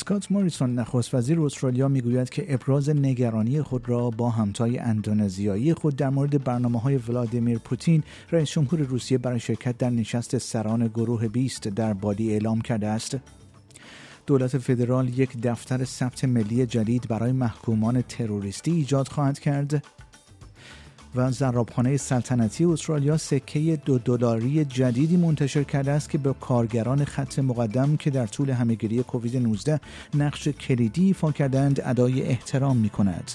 اسکات موریسون نخست وزیر استرالیا می‌گوید که ابراز نگرانی خود را با همتای اندونزیایی خود در مورد برنامه های ولادیمیر پوتین رئیس جمهور روسیه برای شرکت در نشست سران گروه بیست در بالی اعلام کرده است. دولت فدرال یک دفتر ثبت ملی جدید برای محکومان تروریستی ایجاد خواهد کرد. و زرابخانه سلطنتی استرالیا سکه دو دلاری جدیدی منتشر کرده است که به کارگران خط مقدم که در طول همهگیری کووید 19 نقش کلیدی ایفا کردند ادای احترام می کند.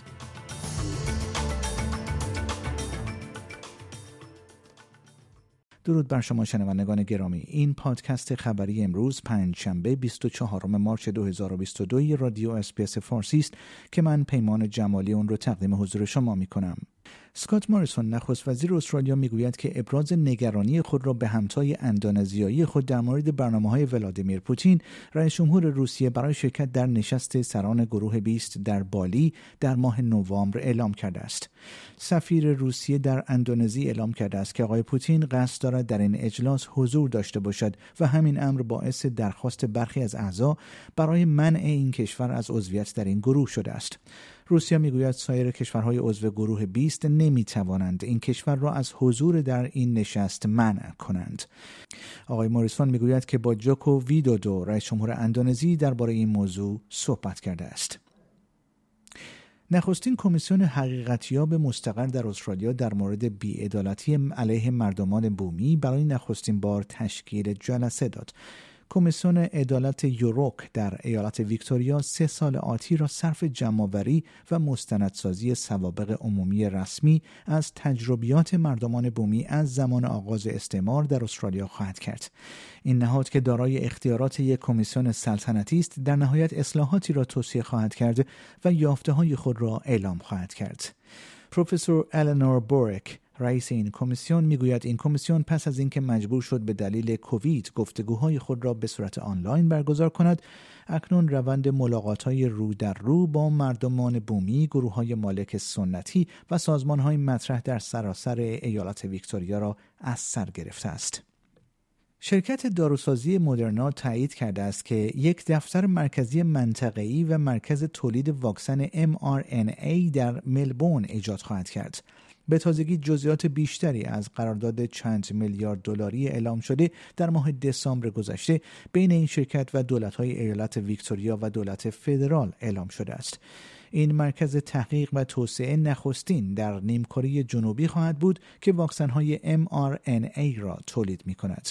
درود بر شما شنوندگان گرامی این پادکست خبری امروز پنج شنبه 24 مارچ 2022 رادیو SBS فارسی است که من پیمان جمالی اون رو تقدیم حضور شما می کنم اسکات موریسون نخست وزیر استرالیا می‌گوید که ابراز نگرانی خود را به همتای اندونزیایی خود در مورد برنامه های ولادیمیر پوتین رئیس جمهور روسیه برای شرکت در نشست سران گروه بیست در بالی در ماه نوامبر اعلام کرده است. سفیر روسیه در اندونزی اعلام کرده است که آقای پوتین قصد دارد در این اجلاس حضور داشته باشد و همین امر باعث درخواست برخی از اعضا برای منع این کشور از عضویت در این گروه شده است. روسیه می‌گوید سایر کشورهای عضو گروه 20 نمی توانند این کشور را از حضور در این نشست منع کنند. آقای موریسون می‌گوید که با جوکو ویدودو رئیس جمهور اندونزی درباره این موضوع صحبت کرده است. نخستین کمیسیون حقیقتیاب مستقر در استرالیا در مورد بیعدالتی علیه مردمان بومی برای نخستین بار تشکیل جلسه داد. کمیسیون عدالت یوروک در ایالت ویکتوریا سه سال آتی را صرف جمعآوری و مستندسازی سوابق عمومی رسمی از تجربیات مردمان بومی از زمان آغاز استعمار در استرالیا خواهد کرد. این نهاد که دارای اختیارات یک کمیسیون سلطنتی است در نهایت اصلاحاتی را توصیه خواهد کرد و یافته های خود را اعلام خواهد کرد. پروفسور النور بورک رئیس این کمیسیون می‌گوید این کمیسیون پس از اینکه مجبور شد به دلیل کووید گفتگوهای خود را به صورت آنلاین برگزار کند اکنون روند ملاقات های رو در رو با مردمان بومی گروه های مالک سنتی و سازمان های مطرح در سراسر ایالت ویکتوریا را از سر گرفته است. شرکت داروسازی مدرنا تایید کرده است که یک دفتر مرکزی منطقه‌ای و مرکز تولید واکسن mRNA در ملبورن ایجاد خواهد کرد. به تازگی جزئیات بیشتری از قرارداد چند میلیارد دلاری اعلام شده در ماه دسامبر گذشته بین این شرکت و دولت‌های ایالت ویکتوریا و دولت فدرال اعلام شده است. این مرکز تحقیق و توسعه نخستین در نیمکره جنوبی خواهد بود که واکسن های mRNA را تولید می کند.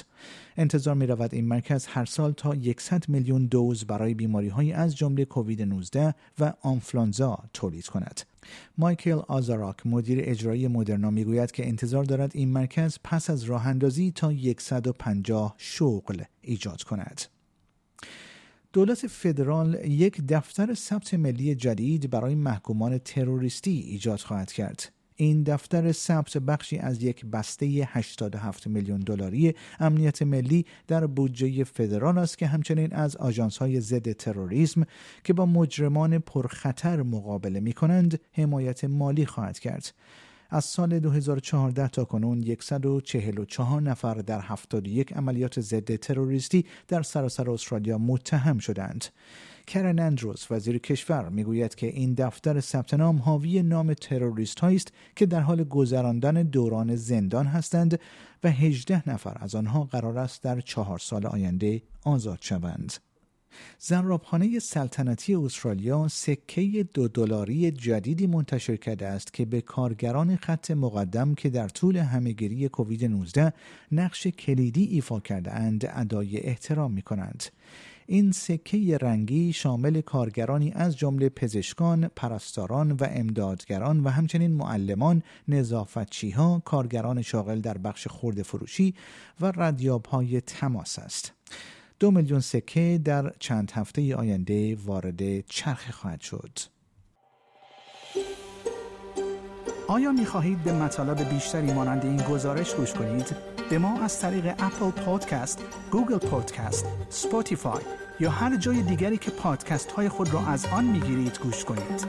انتظار می رود این مرکز هر سال تا 100 میلیون دوز برای بیماری های از جمله کووید 19 و آنفلانزا تولید کند. مایکل آزاراک مدیر اجرایی مدرنا می‌گوید که انتظار دارد این مرکز پس از راه اندازی تا 150 شغل ایجاد کند. دولت فدرال یک دفتر ثبت ملی جدید برای محکومان تروریستی ایجاد خواهد کرد. این دفتر ثبت بخشی از یک بسته 87 میلیون دلاری امنیت ملی در بودجه فدرال است که همچنین از آژانس های ضد تروریسم که با مجرمان پرخطر مقابله می کنند حمایت مالی خواهد کرد. از سال 2014 تا کنون 144 نفر در 71 عملیات ضد تروریستی در سراسر استرالیا متهم شدند. کرن اندروز وزیر کشور می‌گوید که این دفتر ثبت نام حاوی نام تروریست است که در حال گذراندن دوران زندان هستند و 18 نفر از آنها قرار است در چهار سال آینده آزاد شوند. زرابخانه سلطنتی استرالیا سکه دو دلاری جدیدی منتشر کرده است که به کارگران خط مقدم که در طول همهگیری کووید 19 نقش کلیدی ایفا کرده اند ادای احترام می کنند. این سکه رنگی شامل کارگرانی از جمله پزشکان، پرستاران و امدادگران و همچنین معلمان، نظافتچیها، کارگران شاغل در بخش خورده فروشی و ردیاب های تماس است. دو میلیون سکه در چند هفته آینده وارد چرخه خواهد شد. آیا می خواهید به مطالب بیشتری مانند این گزارش گوش کنید؟ به ما از طریق Apple Podcast، Google Podcast، Spotify یا هر جای دیگری که پادکست های خود را از آن می گیرید گوش کنید.